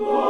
Lord.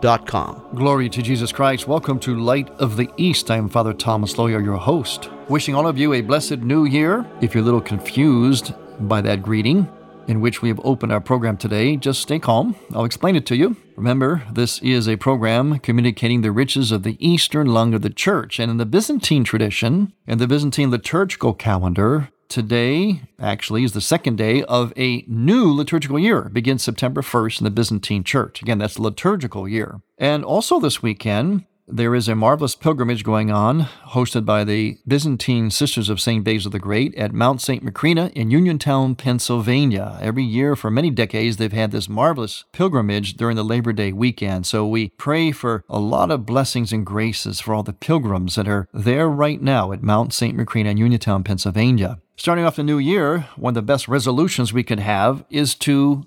easternchristianpublications.com. Glory to Jesus Christ. Welcome to Light of the East. I'm Father Thomas Loya, your host. Wishing all of you a blessed new year. If you're a little confused by that greeting, in which we have opened our program today, just stay calm. I'll explain it to you. Remember, this is a program communicating the riches of the Eastern lung of the Church. And in the Byzantine tradition, in the Byzantine liturgical calendar, today actually is the second day of a new liturgical year. It begins September 1st in the Byzantine Church. Again, that's liturgical year. And also this weekend, there is a marvelous pilgrimage going on, hosted by the Byzantine Sisters of St. Basil the Great at Mount St. Macrina in Uniontown, Pennsylvania. Every year for many decades, they've had this marvelous pilgrimage during the Labor Day weekend. So we pray for a lot of blessings and graces for all the pilgrims that are there right now at Mount St. Macrina in Uniontown, Pennsylvania. Starting off the new year, one of the best resolutions we could have is to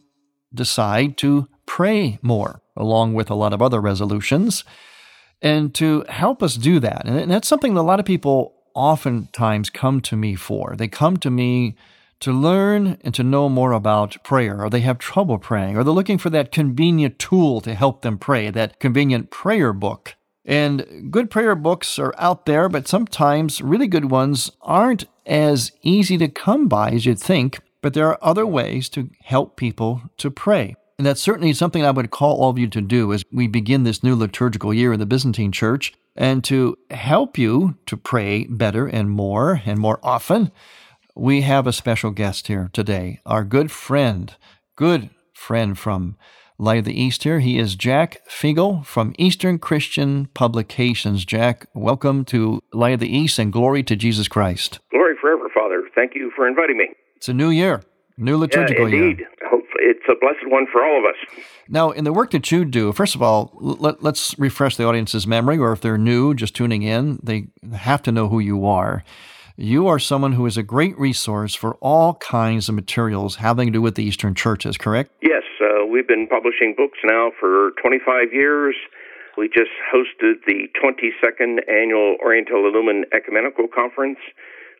decide to pray more, along with a lot of other resolutions. And to help us do that, and that's something that a lot of people oftentimes come to me for. They come to me to learn and to know more about prayer, or they have trouble praying, or they're looking for that convenient tool to help them pray, that convenient prayer book. And good prayer books are out there, but sometimes really good ones aren't as easy to come by as you'd think. But there are other ways to help people to pray. And that's certainly something I would call all of you to do as we begin this new liturgical year in the Byzantine Church. And to help you to pray better and more and more often, we have a special guest here today, our good friend, good friend from Light of the East here. He is Jack Figel from Eastern Christian Publications. Jack, welcome to Light of the East and glory to Jesus Christ. Glory forever, Father. Thank you for inviting me. It's a new year, new liturgical yeah, indeed. year it's a blessed one for all of us. Now, in the work that you do, first of all, let, us refresh the audience's memory, or if they're new, just tuning in, they have to know who you are. You are someone who is a great resource for all kinds of materials having to do with the Eastern churches, correct? Yes. Uh, we've been publishing books now for 25 years. We just hosted the 22nd annual Oriental Lumen Ecumenical Conference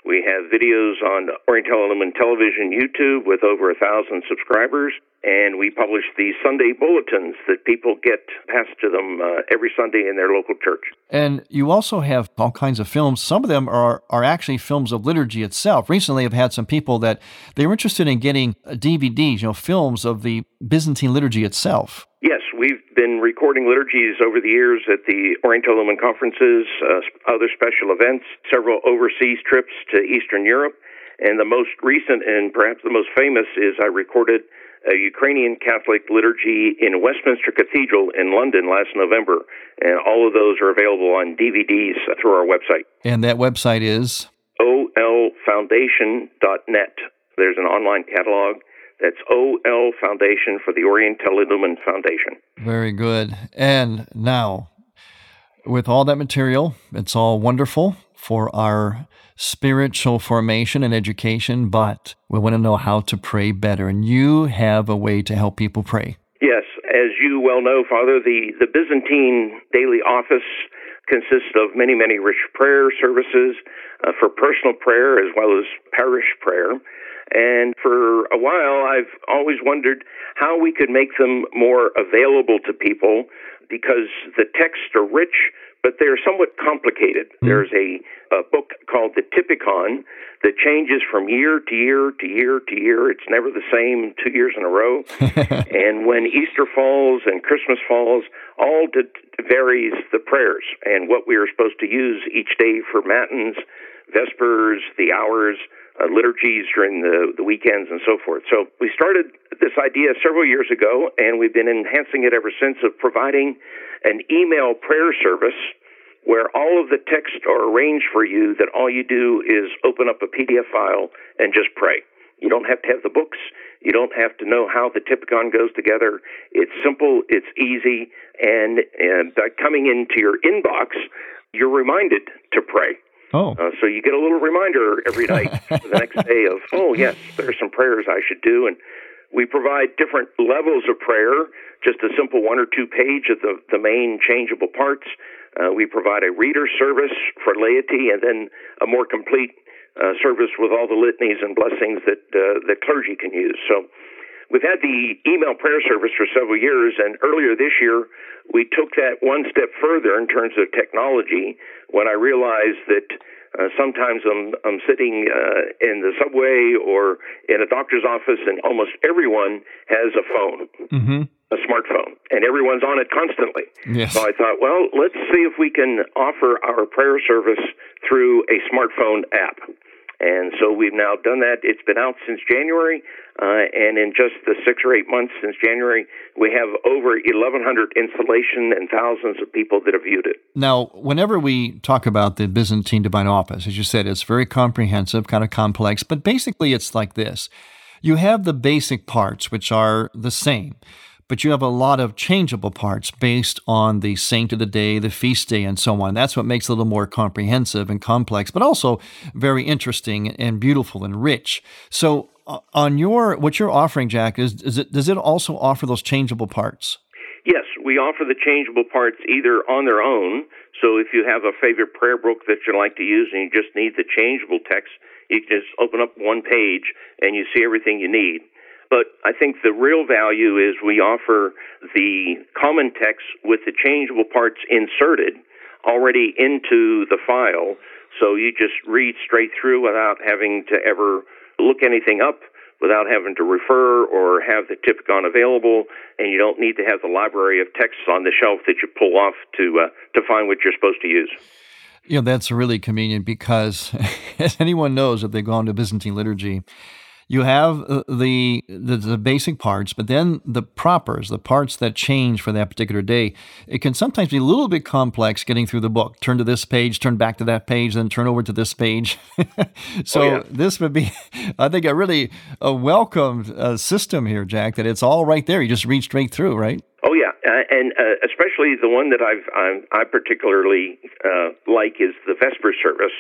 we have videos on Oriental Lumen Television YouTube with over a thousand subscribers, and we publish the Sunday bulletins that people get passed to them uh, every Sunday in their local church. And you also have all kinds of films. Some of them are are actually films of liturgy itself. Recently, I've had some people that they were interested in getting DVDs, you know, films of the Byzantine liturgy itself. Yes, we've been recording liturgies over the years at the Oriental Lumen conferences, uh, other special events, several overseas trips to Eastern Europe, and the most recent and perhaps the most famous is I recorded a Ukrainian Catholic liturgy in Westminster Cathedral in London last November, and all of those are available on DVDs through our website. And that website is olfoundation.net. There's an online catalog that's OL Foundation for the Oriental Lumen Foundation. Very good. And now, with all that material, it's all wonderful for our spiritual formation and education, but we want to know how to pray better. And you have a way to help people pray. Yes, as you well know, Father, the, the Byzantine daily office consists of many, many rich prayer services uh, for personal prayer as well as parish prayer. And for a while, I've always wondered how we could make them more available to people because the texts are rich, but they're somewhat complicated. Mm. There's a, a book called the Typicon that changes from year to year to year to year. It's never the same two years in a row. and when Easter falls and Christmas falls, all de- varies the prayers and what we are supposed to use each day for matins, vespers, the hours uh, liturgies during the, the weekends and so forth. So we started this idea several years ago, and we've been enhancing it ever since of providing an email prayer service where all of the texts are arranged for you that all you do is open up a PDF file and just pray. You don't have to have the books. You don't have to know how the Typicon goes together. It's simple, it's easy, and, and by coming into your inbox, you're reminded to pray. Oh. Uh, so you get a little reminder every night the next day of, oh, yes, there are some prayers I should do. And we provide different levels of prayer, just a simple one or two page of the, the main changeable parts. Uh, we provide a reader service for laity and then a more complete uh, service with all the litanies and blessings that uh, the clergy can use. So we've had the email prayer service for several years, and earlier this year we took that one step further in terms of technology when I realized that uh, sometimes I'm, I'm sitting uh, in the subway or in a doctor's office, and almost everyone has a phone, mm-hmm. a smartphone, and everyone's on it constantly. Yes. So I thought, well, let's see if we can offer our prayer service through a smartphone app. And so we've now done that. It's been out since January, uh, and in just the six or eight months since January, we have over 1,100 installation and thousands of people that have viewed it. Now, whenever we talk about the Byzantine Divine Office, as you said, it's very comprehensive, kind of complex, but basically it's like this. You have the basic parts, which are the same but you have a lot of changeable parts based on the saint of the day, the feast day, and so on. That's what makes it a little more comprehensive and complex, but also very interesting and beautiful and rich. So, Uh, on your what you're offering, Jack, is, is it does it also offer those changeable parts? Yes, we offer the changeable parts either on their own. So if you have a favorite prayer book that you like to use and you just need the changeable text, you can just open up one page and you see everything you need. But I think the real value is we offer the common text with the changeable parts inserted already into the file. So you just read straight through without having to ever look anything up, without having to refer or have the Typicon available, and you don't need to have the library of texts on the shelf that you pull off to uh, to find what you're supposed to use. You know, that's really convenient because, as anyone knows, if they've gone to Byzantine liturgy, you have uh, the, the, the basic parts, but then the propers, the parts that change for that particular day. It can sometimes be a little bit complex getting through the book. Turn to this page, turn back to that page, then turn over to this page. so oh, yeah. this would be, I think, a really a welcome uh, system here, Jack. That it's all right there. You just read straight through, right? Oh yeah, uh, and uh, especially the one that I've I'm, i particularly uh, like is the Vesper service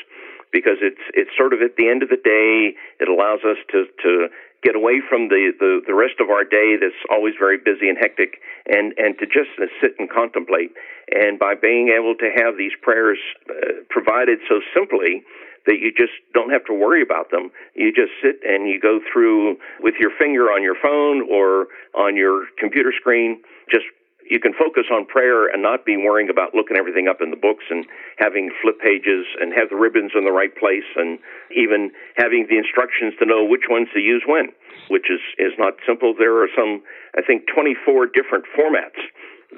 because it's it's sort of at the end of the day. It allows us to to get away from the, the, the rest of our day that's always very busy and hectic and, and to just sit and contemplate. And by being able to have these prayers uh, provided so simply that you just don't have to worry about them, you just sit and you go through with your finger on your phone or on your computer screen, just you can focus on prayer and not be worrying about looking everything up in the books and having flip pages and have the ribbons in the right place and even having the instructions to know which ones to use when, which is, is not simple. There are some, I think, 24 different formats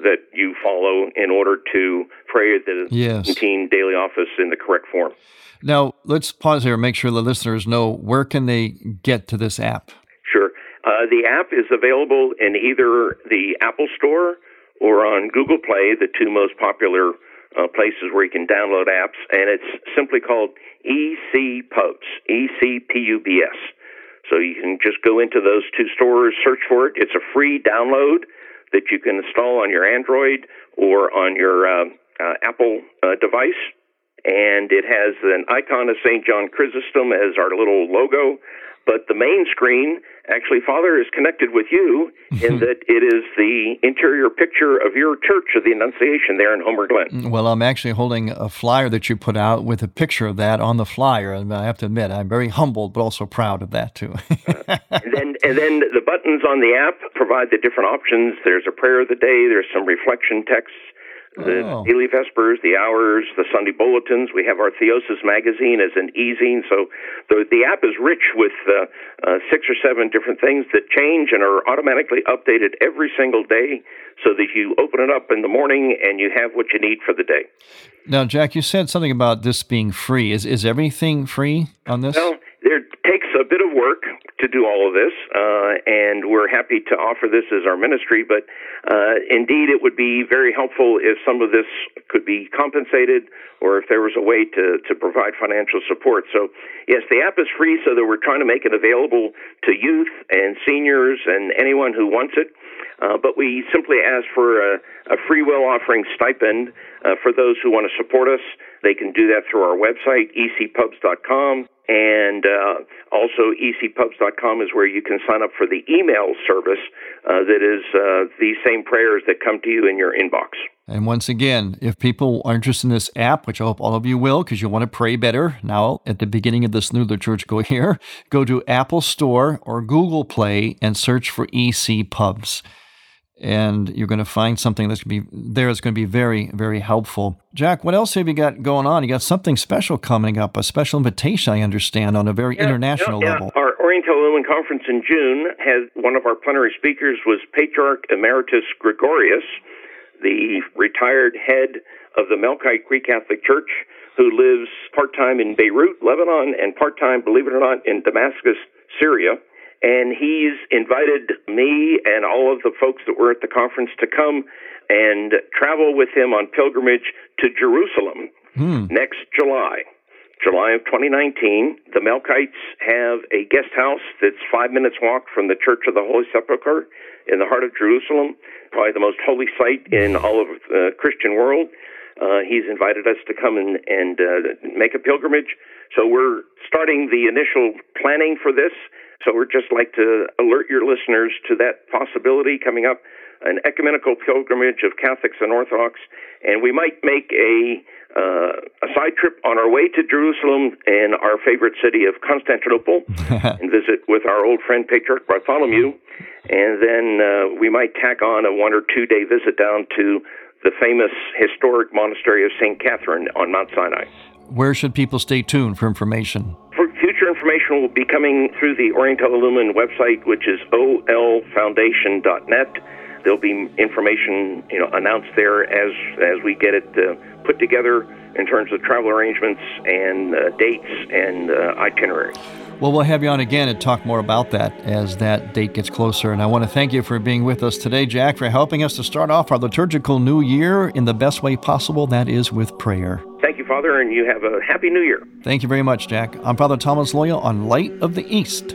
that you follow in order to pray the yes. daily office in the correct form. Now, let's pause here and make sure the listeners know where can they get to this app? Sure. Uh, the app is available in either the Apple Store or on Google Play, the two most popular uh, places where you can download apps, and it's simply called EC Pubs, E C P U B S. So you can just go into those two stores, search for it. It's a free download that you can install on your Android or on your uh, uh, Apple uh, device. and it has an icon of St. John Chrysostom as our little logo. But the main screen, actually, Father is connected with you in that it is the interior picture of your church of the Annunciation there in Homer Glen. Well, I'm actually holding a flyer that you put out with a picture of that on the flyer. And I have to admit, I'm very humbled, but also proud of that, too. uh, and, then, and then the buttons on the app provide the different options. There's a prayer of the day, there's some reflection texts the oh. daily vespers, the hours, the Sunday bulletins. We have our Theosis magazine as an e-zine. So the, the app is rich with uh, uh, six or seven different things that change and are automatically updated every single day so that you open it up in the morning and you have what you need for the day. Now, Jack, you said something about this being free. Is, is everything free on this? Well, there takes a bit of work to do all of this, uh, and we're happy to offer this as our ministry. But uh, indeed, it would be very helpful if some of this could be compensated, or if there was a way to to provide financial support. So, yes, the app is free, so that we're trying to make it available to youth and seniors and anyone who wants it. Uh, but we simply ask for a, a free will offering stipend uh, for those who want to support us. They can do that through our website, ecpubs.com. And uh, also, ecpubs.com is where you can sign up for the email service uh, that is uh, these same prayers that come to you in your inbox. And once again, if people are interested in this app, which I hope all of you will, because you want to pray better now at the beginning of this new liturgical year, go here go to Apple Store or Google Play and search for EC Pubs and you're going to find something that's going to be there is going to be very very helpful. Jack what else have you got going on? You got something special coming up a special invitation i understand on a very yeah, international yeah, level. Our oriental lumen conference in june had one of our plenary speakers was patriarch emeritus gregorius the retired head of the melkite greek catholic church who lives part-time in beirut lebanon and part-time believe it or not in damascus syria and he's invited me and all of the folks that were at the conference to come and travel with him on pilgrimage to Jerusalem hmm. next July. July of 2019, the Melkites have a guest house that's five minutes walk from the Church of the Holy Sepulchre in the heart of Jerusalem, probably the most holy site in all of the Christian world. Uh, he's invited us to come and, and uh, make a pilgrimage. So we're starting the initial planning for this. So we'd just like to alert your listeners to that possibility coming up an ecumenical pilgrimage of Catholics and Orthodox, and we might make a uh, a side trip on our way to Jerusalem and our favorite city of Constantinople and visit with our old friend Patriarch Bartholomew, and then uh, we might tack on a one or two day visit down to the famous historic monastery of St. Catherine on Mount Sinai. Where should people stay tuned for information? Information will be coming through the Oriental Lumen website, which is olfoundation.net. There'll be information, you know, announced there as as we get it uh, put together in terms of travel arrangements and uh, dates and uh, itinerary. Well, we'll have you on again and talk more about that as that date gets closer. And I want to thank you for being with us today, Jack, for helping us to start off our liturgical new year in the best way possible that is, with prayer. Thank you, Father, and you have a happy new year. Thank you very much, Jack. I'm Father Thomas Loya on Light of the East.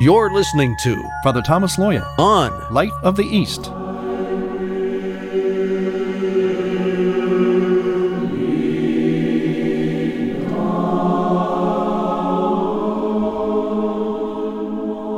You're listening to Father Thomas Loya on Light of the East.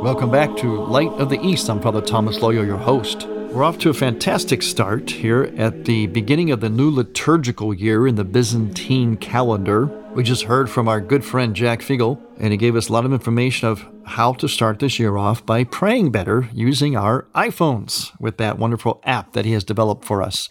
Welcome back to Light of the East. I'm Father Thomas Loya, your host. We're off to a fantastic start here at the beginning of the new liturgical year in the Byzantine calendar. We just heard from our good friend Jack Figel, and he gave us a lot of information of how to start this year off by praying better using our iPhones with that wonderful app that he has developed for us.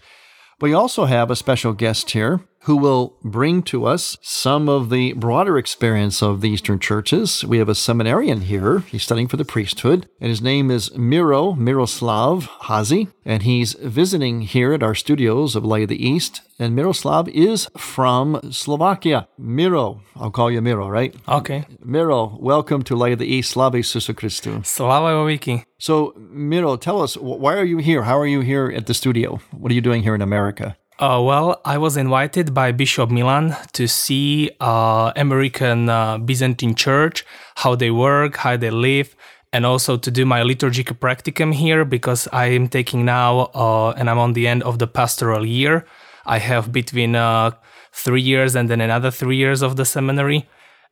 We also have a special guest here, who will bring to us some of the broader experience of the Eastern churches. We have a seminarian here. He's studying for the priesthood, and his name is Miro Miroslav Hazi, and he's visiting here at our studios of Light of the East. And Miroslav is from Slovakia. Miro, I'll call you Miro, right? Okay. Miro, welcome to Light of the East. Slava Isusu Christu. Slava Wiki. So, Miro, tell us, why are you here? How are you here at the studio? What are you doing here in America? Uh, well, I was invited by Bishop Milan to see uh, American uh, Byzantine Church, how they work, how they live, and also to do my liturgical practicum here because I am taking now, uh, and I'm on the end of the pastoral year. I have between uh, three years and then another three years of the seminary.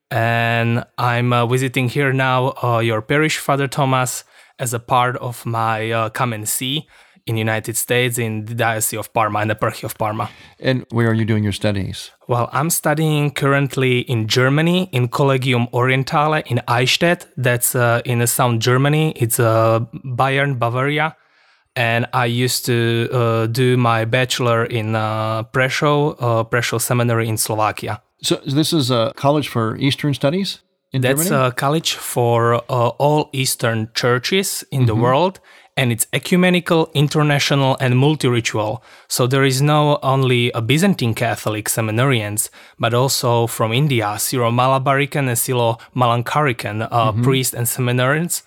And I'm uh, visiting here now your parish, Father Thomas, as a part of my come and see in the United States in the Diocese of Parma and the Eparchy of Parma. And where are you doing your studies? Well, I'm studying currently in Germany in Collegium Orientale in Eichstätt. That's uh, in the South Germany. It's uh, Bayern, Bavaria. And I used to uh, do my bachelor in uh, Prešov, uh, Prešov Seminary in Slovakia. So this is a college for Eastern Studies? In That's Germany? a college for uh, all Eastern churches in mm-hmm. the world and it's ecumenical, international, and multi-ritual. So there is not only a Byzantine Catholic seminarians, but also from India, Syro-Malabarican and Syro-Malankarican uh, mm-hmm. priests and seminarians.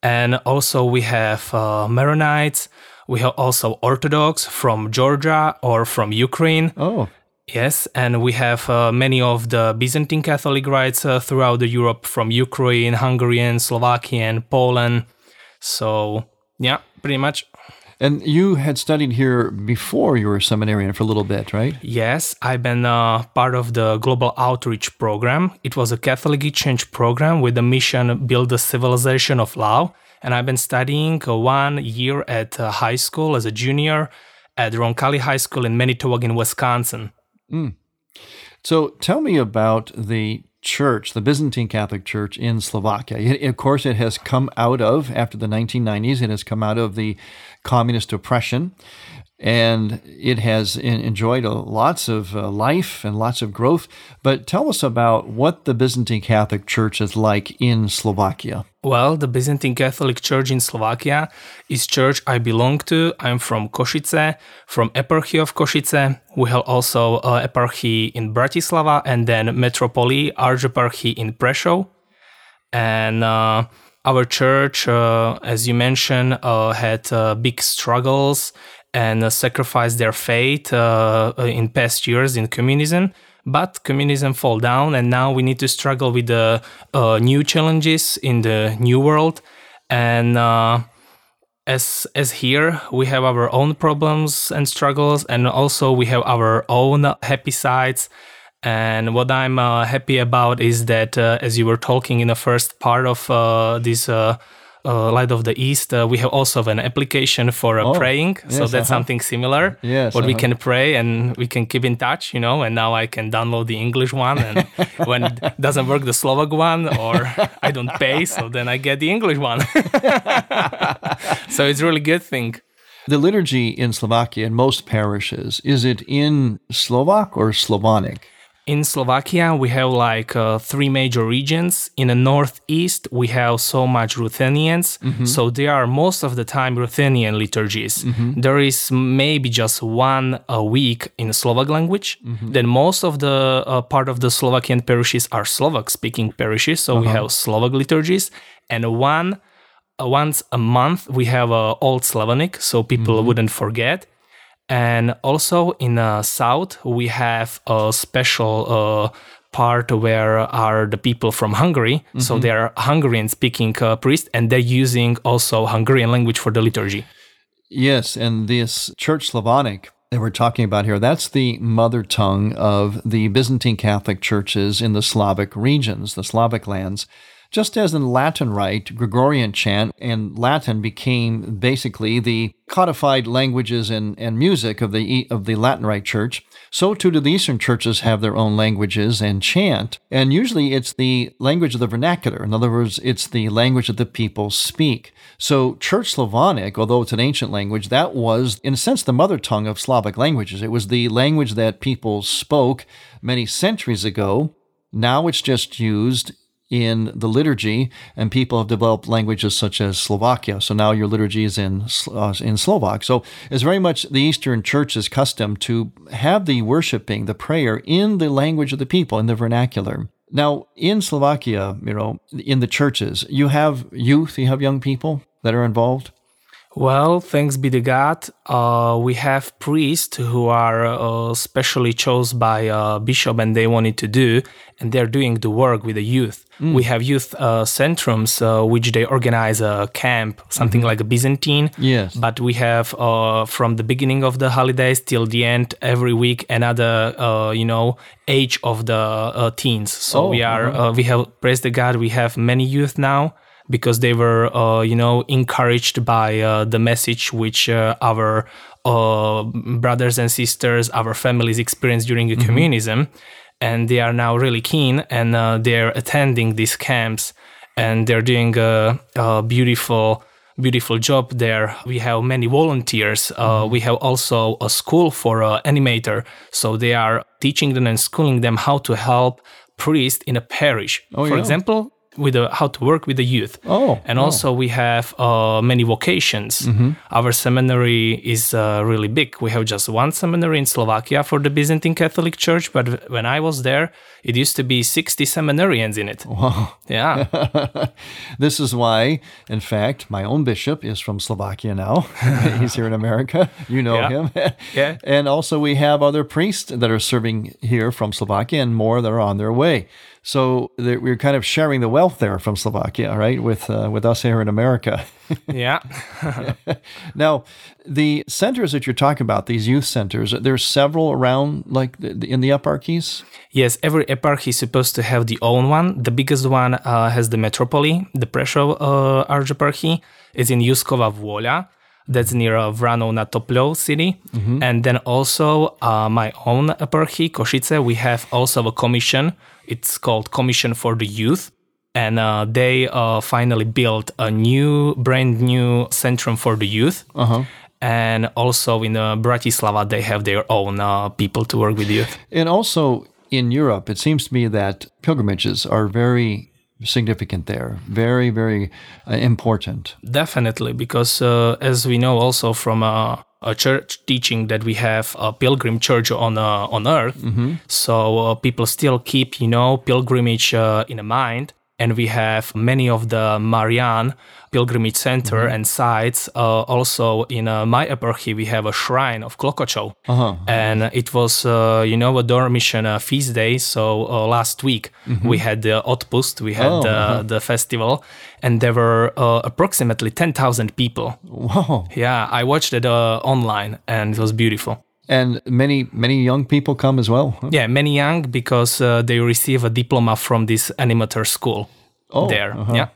And also we have uh, Maronites. We have also Orthodox from Georgia or from Ukraine. Oh. Yes, and we have uh, many of the Byzantine Catholic rites uh, throughout the Europe from Ukraine, Hungarian, Slovakian, Poland. So yeah, pretty much. And you had studied here before you were a seminarian for a little bit, right? Yes, I've been uh, part of the Global Outreach Program. It was a Catholic exchange program with the mission build the civilization of love. And I've been studying uh, one year at uh, high school as a junior at Roncalli High School in Manitowoc, in Wisconsin. Mm. So tell me about the church, the Byzantine Catholic Church in Slovakia. It, of course, it has come out of, after the 1990s, it has come out of the communist oppression and it has enjoyed lots of uh, life and lots of growth. But tell us about what the Byzantine Catholic Church is like in Slovakia. Well, the Byzantine Catholic Church in Slovakia is church I belong to. I'm from Košice, from Eparchy of Košice. We have also uh, eparchy in Bratislava and then Metropoly Archeparchy in Prešov. And uh, our church, uh, as you mentioned, uh, had uh, big struggles and uh, sacrificed their faith uh, uh, in past years in communism. But communism fall down, and now we need to struggle with the new challenges in the new world. And as as here we have our own problems and struggles and also we have our own happy sides and what i'm uh, happy about is that uh, as you were talking in the first part of uh, this uh, Light of the East, uh, we have also an application for uh, oh, praying. Yes, so that's uh-huh. something similar. Yes, what uh-huh. we can pray and we can keep in touch, you know. And now I can download the English one, and when it doesn't work, the Slovak one, or I don't pay, so then I get the English one. so it's really good thing. The liturgy in Slovakia in most parishes is it in Slovak or Slavonic? In Slovakia, we have like uh, three major regions. In the northeast, we have so much Ruthenians. Mm-hmm. So there are most of the time Ruthenian liturgies. Mm-hmm. There is maybe just one a week in Slovak language. Mm-hmm. Then most of the uh, part of the Slovakian parishes are Slovak speaking parishes. So uh-huh. we have Slovak liturgies. And one uh, once a month, we have uh, Old Slavonic. So people mm-hmm. wouldn't forget. And also in the uh, south, we have a special uh, part where are the people from Hungary. Mm-hmm. So they are Hungarian speaking uh, priests and they're using also Hungarian language for the liturgy. Yes, and this Church Slavonic that we're talking about here, that's the mother tongue of the Byzantine Catholic churches in the Slavic regions, the Slavic lands. Just as in Latin Rite, Gregorian chant, and Latin became basically the codified languages and, and music of the of the Latin Rite Church, so too do the Eastern churches have their own languages and chant. And usually it's the language of the vernacular. In other words, it's the language that the people speak. So Church Slavonic, although it's an ancient language, that was, in a sense, the mother tongue of Slavic languages. It was the language that people spoke many centuries ago. Now it's just used in the liturgy, and people have developed languages such as Slovakia. So now your liturgy is in uh, in Slovak. So it's very much the Eastern Church's custom to have the worshiping, the prayer, in the language of the people, in the vernacular. Now in Slovakia, you know, in the churches, you have youth, you have young people that are involved. Well, thanks be to God, uh, we have priests who are uh, specially chosen by a bishop and they wanted to do, and they're doing the work with the youth. Mm. We have youth uh, centrums, uh, which they organize a camp, something mm-hmm. like a Byzantine. Yes. But we have uh, from the beginning of the holidays till the end, every week, another, uh, you know, age of the teens. So oh, we are, we have, praise the God, we have many youth now because they were, uh, you know, encouraged by uh, the message which uh, our uh, brothers and sisters, our families experienced during the mm-hmm. communism, and they are now really keen and uh, they're attending these camps and they're doing a, a beautiful beautiful job there. We have many volunteers. Uh, mm-hmm. we have also a school for an animator. So they are teaching them and schooling them how to help priests in a parish. Oh, for yeah. example, with the, how to work with the youth. Oh, and oh. also we have uh, many vocations. Mm-hmm. Our seminary is uh, really big. We have just one seminary in Slovakia for the Byzantine Catholic Church, but when I was there, it used to be 60 seminarians in it. Wow. Yeah. this is why, in fact, my own bishop is from Slovakia now. He's here in America. You know yeah. him. yeah. And also we have other priests that are serving here from Slovakia and more that are on their way. So we're kind of sharing the wealth there from Slovakia, right? With uh, with us here in America. yeah. now, the centers that you're talking about, these youth centers, there's several around, like in the eparchies. Yes, every eparchy is supposed to have the own one. The biggest one uh, has the metropoly, the Prešov uh, archeparchy. It's in Juskova Volia that's near uh, Vranov nad Topľou city. Mm-hmm. And then also uh, my own eparchy, Košice, we have also a commission it's called Commission for the Youth. And uh, they uh, finally built a new, brand new centrum for the youth. Uh-huh. And also in uh, Bratislava, they have their own uh, people to work with youth. And also in Europe, it seems to me that pilgrimages are very significant there very very uh, important definitely because uh, as we know also from uh, a church teaching that we have a pilgrim church on uh, on earth. Mm-hmm. So uh, people still keep you know pilgrimage uh, in mind, and we have many of the Marian pilgrimage center mm-hmm. and sites. Uh, also in uh, my eparchy, we have a shrine of Klokočov, uh-huh. and it was uh, you know a Dormition uh, feast day. So uh, last week mm-hmm. we had the Outpost, we had oh, the, uh-huh. the festival, and there were uh, approximately ten thousand people. Wow! Yeah, I watched it online, and it was beautiful. And many many young people come as well. Huh? Yeah, many young because they receive a diploma from this animator school. Oh, there. Uh-huh. Yeah.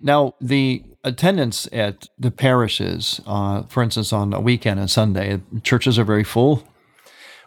Now, the attendance at the parishes, uh, for instance, on a weekend and Sunday, churches are very full.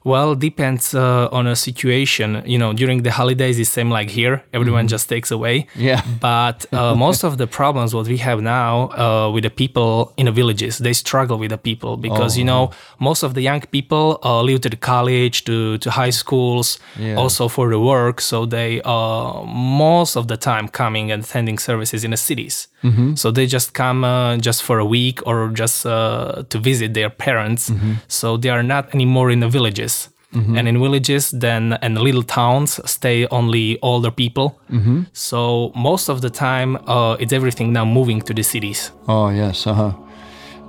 Well, depends uh, on a situation. You know, during the holidays, it's same like here. Everyone mm-hmm. just takes away. Yeah. But uh, most of the problems what we have now uh, with the people in the villages, they struggle with the people because oh, you know most of the young people uh, leave to the college, to to high schools, yeah. also for the work. So they uh, most of the time coming and attending services in the cities. Mm-hmm. So they just come uh, just for a week or just uh, to visit their parents. Mm-hmm. So they are not anymore in the villages. Mm-hmm. And in villages, then and little towns stay only older people. Mm-hmm. So most of the time, uh, it's everything now moving to the cities. Oh yes, uh huh.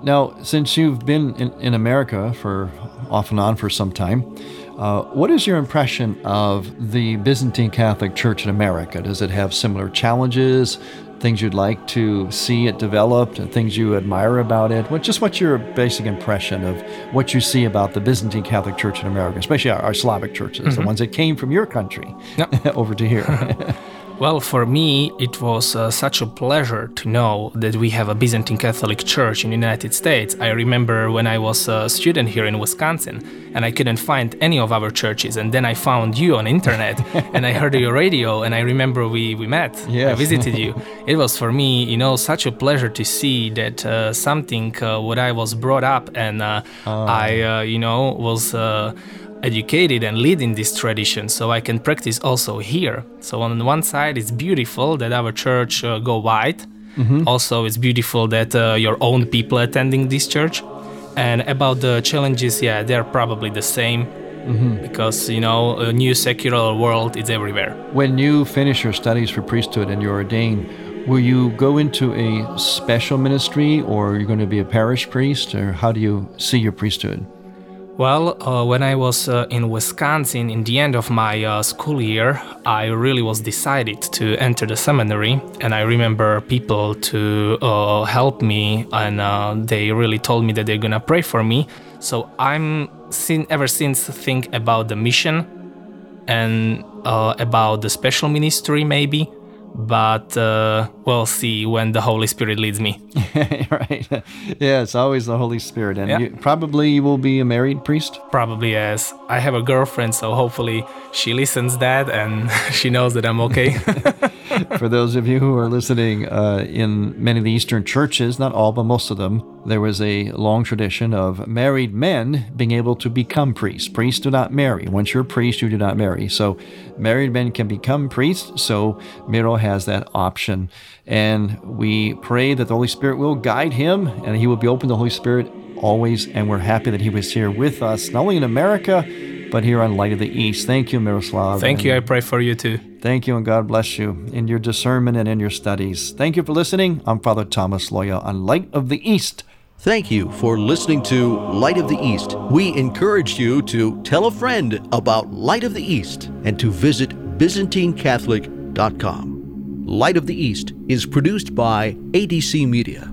Now, since you've been in, in America for off and on for some time, uh, what is your impression of the Byzantine Catholic Church in America? Does it have similar challenges? Things you'd like to see it developed and things you admire about it? What, just what's your basic impression of what you see about the Byzantine Catholic Church in America, especially our, our Slavic churches, mm-hmm. the ones that came from your country yep. over to here? Well, for me, it was uh, such a pleasure to know that we have a Byzantine Catholic Church in the United States. I remember when I was a student here in Wisconsin, and I couldn't find any of our churches, and then I found you on internet, and I heard your radio, and I remember we we met. Yes. I visited you. It was for me, you know, such a pleasure to see that uh, something uh, what I was brought up, and uh, I, uh, you know, was uh, educated and leading this tradition so i can practice also here. So on one side it's beautiful that our church uh, go wide also it's beautiful that uh, your own people attending this church. And about the challenges yeah they're probably the same. Because you know a new secular world is everywhere. When you finish your studies for priesthood and you're ordained, will you go into a special ministry or are you going to be a parish priest or how do you see your priesthood? Well, uh, when I was uh, in Wisconsin, in the end of my uh, school year, I really was decided to enter the seminary, and I remember people to uh, help me, and uh, they really told me that they're gonna pray for me. So I'm sin- ever since think about the mission and uh, about the special ministry maybe, but uh, we'll see when the Holy Spirit leads me. right. Yeah, it's always the Holy Spirit. And Yeah. you, probably you will be a married priest. Probably yes. I have a girlfriend, so hopefully she listens that and she knows that I'm okay. For those of you who are listening, uh, in many of the Eastern churches, not all, but most of them, there was a long tradition of married men being able to become priests. Priests do not marry. Once you're a priest, you do not marry. So married men can become priests. So Miro has that option. And we pray that the Holy Spirit will guide him and he will be open to the Holy Spirit always. And we're happy that he was here with us, not only in America, but here on Light of the East. Thank you, Miroslav. Thank you. I pray for you too. Thank you and God bless you in your discernment and in your studies. Thank you for listening. I'm Father Thomas Loya on Light of the East. Thank you for listening to Light of the East. We encourage you to tell a friend about Light of the East and to visit ByzantineCatholic.com. Light of the East is produced by ADC Media.